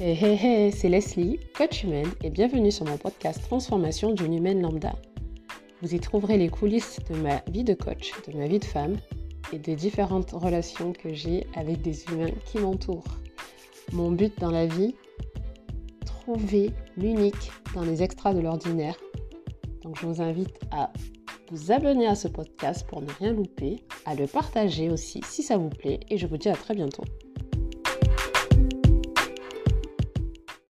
Hey hey hey, c'est Leslie, coach humaine, et bienvenue sur mon podcast Transformation d'une humaine lambda. Vous y trouverez les coulisses de ma vie de coach, de ma vie de femme et des différentes relations que j'ai avec des humains qui m'entourent. Mon but dans la vie, trouver l'unique dans les extras de l'ordinaire. Donc je vous invite à vous abonner à ce podcast pour ne rien louper, à le partager aussi si ça vous plaît, et je vous dis à très bientôt.